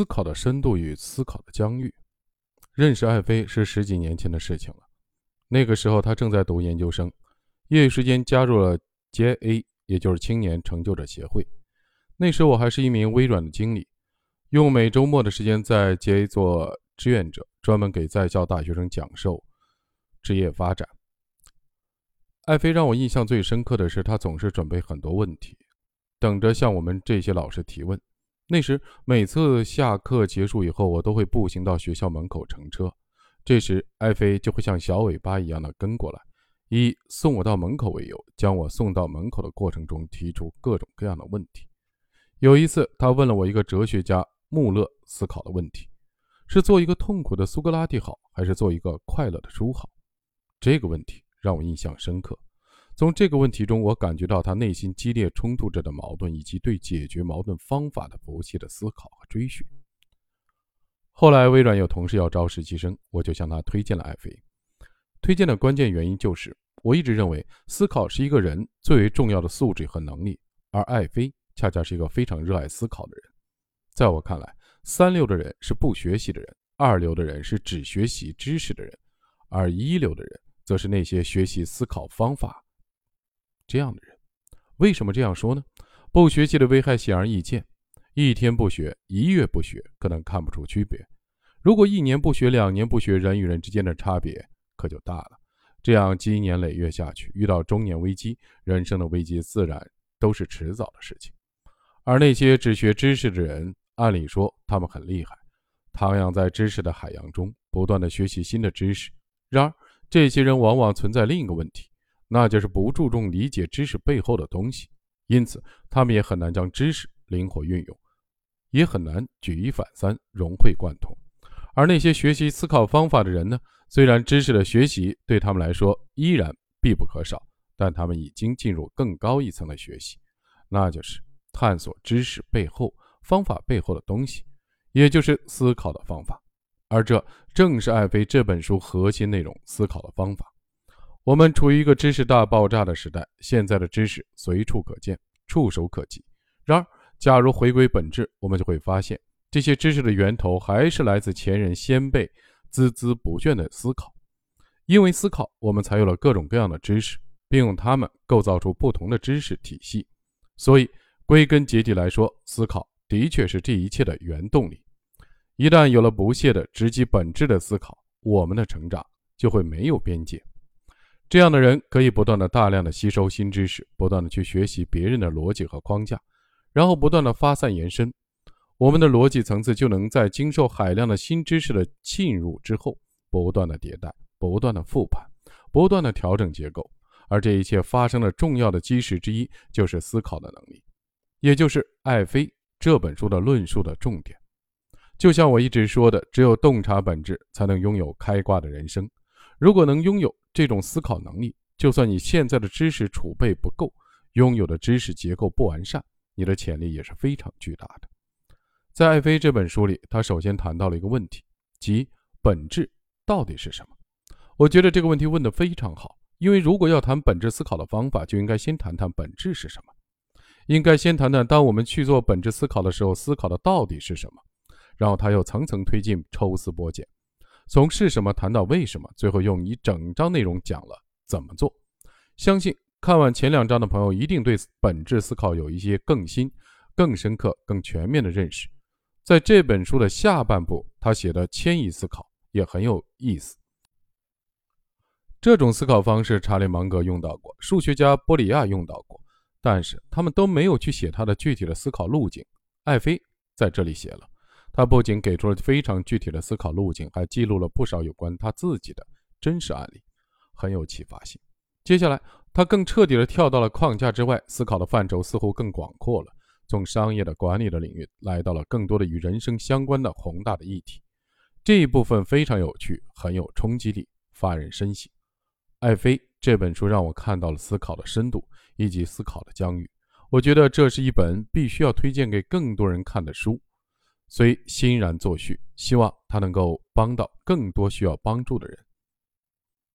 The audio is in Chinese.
思考的深度与思考的疆域。认识艾菲是十几年前的事情了，那个时候他正在读研究生，业余时间加入了 JA，也就是青年成就者协会。那时我还是一名微软的经理，用每周末的时间在 JA 做志愿者，专门给在校大学生讲授职业发展。艾菲让我印象最深刻的是，他总是准备很多问题，等着向我们这些老师提问。那时，每次下课结束以后，我都会步行到学校门口乘车。这时，艾菲就会像小尾巴一样的跟过来，以送我到门口为由，将我送到门口的过程中提出各种各样的问题。有一次，他问了我一个哲学家穆勒思考的问题：是做一个痛苦的苏格拉底好，还是做一个快乐的猪好？这个问题让我印象深刻。从这个问题中，我感觉到他内心激烈冲突着的矛盾，以及对解决矛盾方法的不懈的思考和追寻。后来，微软有同事要招实习生，我就向他推荐了艾菲。推荐的关键原因就是，我一直认为思考是一个人最为重要的素质和能力，而艾菲恰恰是一个非常热爱思考的人。在我看来，三流的人是不学习的人，二流的人是只学习知识的人，而一流的人则是那些学习思考方法。这样的人，为什么这样说呢？不学习的危害显而易见，一天不学，一月不学，可能看不出区别；如果一年不学，两年不学，人与人之间的差别可就大了。这样积年累月下去，遇到中年危机，人生的危机自然都是迟早的事情。而那些只学知识的人，按理说他们很厉害，徜徉在知识的海洋中，不断的学习新的知识。然而，这些人往往存在另一个问题。那就是不注重理解知识背后的东西，因此他们也很难将知识灵活运用，也很难举一反三、融会贯通。而那些学习思考方法的人呢？虽然知识的学习对他们来说依然必不可少，但他们已经进入更高一层的学习，那就是探索知识背后、方法背后的东西，也就是思考的方法。而这正是艾菲这本书核心内容——思考的方法。我们处于一个知识大爆炸的时代，现在的知识随处可见、触手可及。然而，假如回归本质，我们就会发现，这些知识的源头还是来自前人先辈孜孜不倦的思考。因为思考，我们才有了各种各样的知识，并用它们构造出不同的知识体系。所以，归根结底来说，思考的确是这一切的原动力。一旦有了不懈的直击本质的思考，我们的成长就会没有边界。这样的人可以不断的大量的吸收新知识，不断的去学习别人的逻辑和框架，然后不断的发散延伸，我们的逻辑层次就能在经受海量的新知识的浸入之后，不断的迭代，不断的复盘，不断的调整结构。而这一切发生的重要的基石之一，就是思考的能力，也就是艾菲这本书的论述的重点。就像我一直说的，只有洞察本质，才能拥有开挂的人生。如果能拥有这种思考能力，就算你现在的知识储备不够，拥有的知识结构不完善，你的潜力也是非常巨大的。在艾菲这本书里，他首先谈到了一个问题，即本质到底是什么？我觉得这个问题问得非常好，因为如果要谈本质思考的方法，就应该先谈谈本质是什么，应该先谈谈当我们去做本质思考的时候，思考的到底是什么，然后他又层层推进，抽丝剥茧。从是什么谈到为什么，最后用一整章内容讲了怎么做。相信看完前两章的朋友，一定对本质思考有一些更新、更深刻、更全面的认识。在这本书的下半部，他写的迁移思考也很有意思。这种思考方式，查理芒格用到过，数学家波里亚用到过，但是他们都没有去写他的具体的思考路径。艾菲在这里写了。他不仅给出了非常具体的思考路径，还记录了不少有关他自己的真实案例，很有启发性。接下来，他更彻底地跳到了框架之外，思考的范畴似乎更广阔了，从商业的管理的领域来到了更多的与人生相关的宏大的议题。这一部分非常有趣，很有冲击力，发人深省。艾菲这本书让我看到了思考的深度以及思考的疆域，我觉得这是一本必须要推荐给更多人看的书。所以欣然作序，希望他能够帮到更多需要帮助的人。